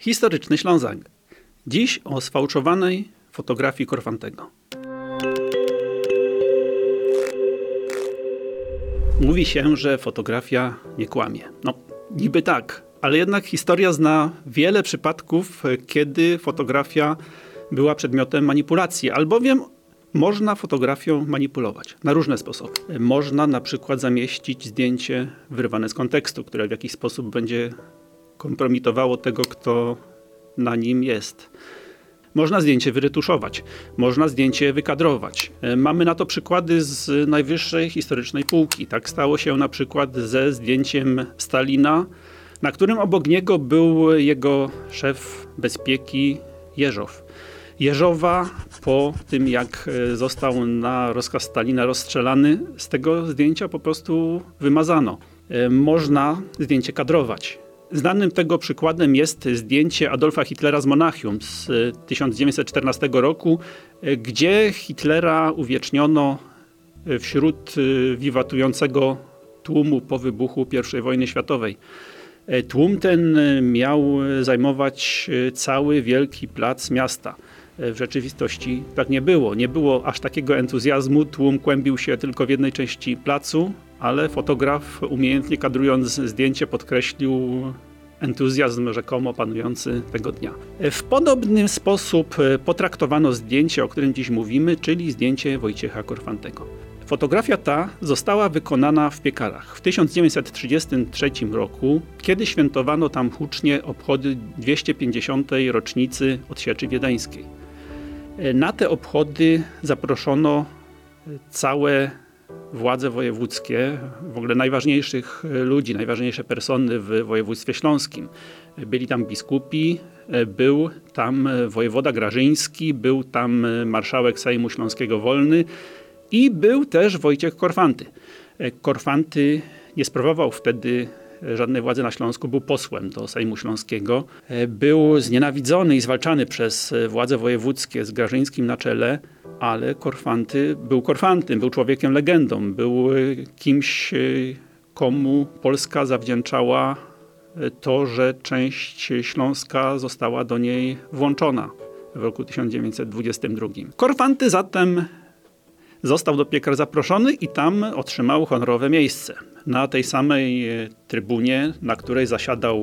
Historyczny Ślązak. Dziś o sfałszowanej fotografii Korfantego. Mówi się, że fotografia nie kłamie. No, niby tak, ale jednak historia zna wiele przypadków, kiedy fotografia była przedmiotem manipulacji, albowiem można fotografią manipulować na różne sposoby. Można na przykład zamieścić zdjęcie wyrwane z kontekstu, które w jakiś sposób będzie kompromitowało tego, kto na nim jest. Można zdjęcie wyretuszować, można zdjęcie wykadrować. E, mamy na to przykłady z najwyższej historycznej półki. Tak stało się na przykład ze zdjęciem Stalina, na którym obok niego był jego szef bezpieki Jeżow. Jeżowa po tym, jak e, został na rozkaz Stalina rozstrzelany, z tego zdjęcia po prostu wymazano. E, można zdjęcie kadrować. Znanym tego przykładem jest zdjęcie Adolfa Hitlera z Monachium z 1914 e, roku, e, gdzie Hitlera uwieczniono e, wśród wiwatującego tłumu po wybuchu I wojny światowej. Tłum ten miał zajmować cały wielki plac miasta. W rzeczywistości tak nie było. Nie było aż takiego entuzjazmu. Tłum kłębił się tylko w jednej części placu, ale fotograf umiejętnie kadrując zdjęcie podkreślił entuzjazm rzekomo panujący tego dnia. W podobny sposób potraktowano zdjęcie, o którym dziś mówimy, czyli zdjęcie Wojciecha Korfantego. Fotografia ta została wykonana w piekarach w 1933 roku, kiedy świętowano tam hucznie obchody 250. rocznicy odsieczy wiedeńskiej. Na te obchody zaproszono całe władze wojewódzkie, w ogóle najważniejszych ludzi, najważniejsze persony w województwie śląskim. Byli tam biskupi, był tam wojewoda Grażyński, był tam marszałek Sejmu Śląskiego Wolny i był też Wojciech Korfanty. Korfanty nie sprawował wtedy żadnej władzy na Śląsku, był posłem do Sejmu Śląskiego. Był znienawidzony i zwalczany przez władze wojewódzkie z Grażyńskim na czele ale Korfanty był Korfantym, był człowiekiem legendą, był e, kimś, e, komu Polska zawdzięczała e, to, że część Śląska została do niej włączona w roku 1922. Korfanty zatem został do piekar zaproszony i tam otrzymał honorowe miejsce. Na tej samej trybunie, na której zasiadał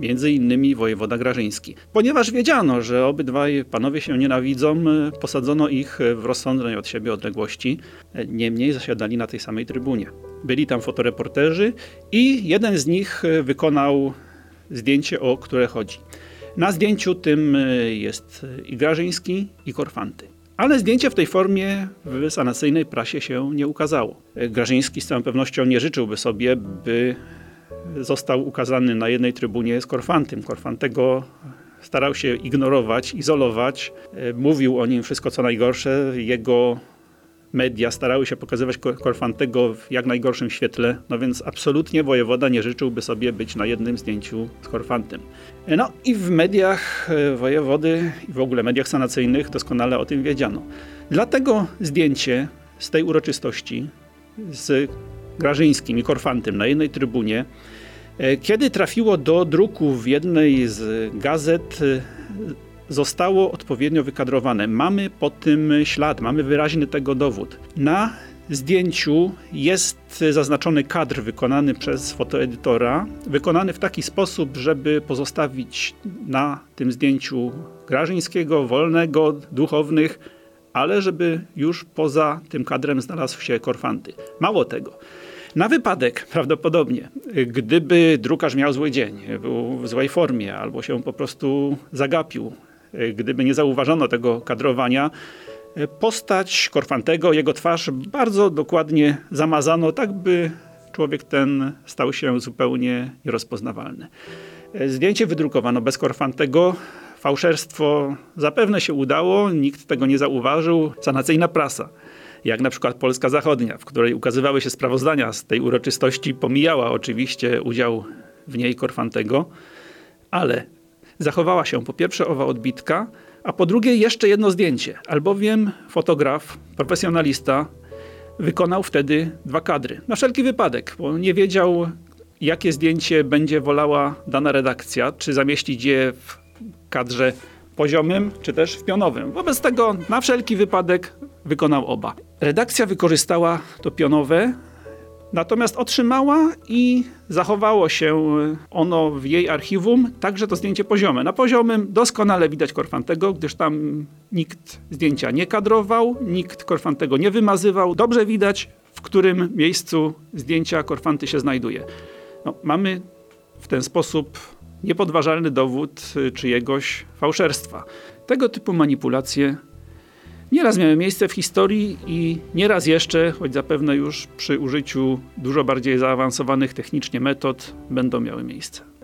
między innymi wojewoda Grażyński. Ponieważ wiedziano, że obydwaj panowie się nienawidzą, posadzono ich w rozsądnej od siebie odległości, niemniej zasiadali na tej samej trybunie. Byli tam fotoreporterzy i jeden z nich wykonał zdjęcie, o które chodzi. Na zdjęciu tym jest i Grażyński, i Korfanty. Ale zdjęcie w tej formie w sanacyjnej prasie się nie ukazało. Grażyński z całą pewnością nie życzyłby sobie, by został ukazany na jednej trybunie z Korfantym. Korfantego starał się ignorować, izolować. E, mówił o nim wszystko co najgorsze. Jego media starały się pokazywać Korfantego w jak najgorszym świetle, no więc absolutnie wojewoda nie życzyłby sobie być na jednym zdjęciu z Korfantym. E, no i w mediach e, wojewody i w ogóle mediach sanacyjnych doskonale o tym wiedziano. Dlatego zdjęcie z tej uroczystości z Grażyńskim i Korfantym na jednej trybunie. E, kiedy trafiło do druku w jednej z gazet, e, zostało odpowiednio wykadrowane. Mamy po tym ślad, mamy wyraźny tego dowód. Na zdjęciu jest zaznaczony kadr wykonany przez fotoedytora, wykonany w taki sposób, żeby pozostawić na tym zdjęciu Grażyńskiego, Wolnego, Duchownych, ale żeby już poza tym kadrem znalazł się Korfanty. Mało tego. Na wypadek prawdopodobnie, gdyby drukarz miał zły dzień, był w złej formie albo się po prostu zagapił, gdyby nie zauważono tego kadrowania, postać Korfantego, jego twarz bardzo dokładnie zamazano, tak by człowiek ten stał się zupełnie nierozpoznawalny. Zdjęcie wydrukowano bez Korfantego. Fałszerstwo zapewne się udało, nikt tego nie zauważył. Sanacyjna prasa jak na przykład Polska Zachodnia, w której ukazywały się sprawozdania z tej uroczystości, pomijała oczywiście udział w niej Korfantego, ale zachowała się po pierwsze owa odbitka, a po drugie jeszcze jedno zdjęcie, albowiem fotograf, profesjonalista wykonał wtedy dwa kadry. Na wszelki wypadek, bo nie wiedział, jakie zdjęcie będzie wolała dana redakcja, czy zamieścić je w kadrze poziomym, czy też w pionowym. Wobec tego na wszelki wypadek wykonał oba. Redakcja wykorzystała to pionowe, natomiast otrzymała i zachowało się ono w jej archiwum, także to zdjęcie poziome. Na poziomym doskonale widać Korfantego, gdyż tam nikt zdjęcia nie kadrował, nikt Korfantego nie wymazywał. Dobrze widać, w którym miejscu zdjęcia Korfanty się znajduje. No, mamy w ten sposób niepodważalny dowód czyjegoś fałszerstwa. Tego typu manipulacje nieraz miały miejsce w historii i nieraz jeszcze, choć zapewne już przy użyciu dużo bardziej zaawansowanych technicznie metod, będą miały miejsce.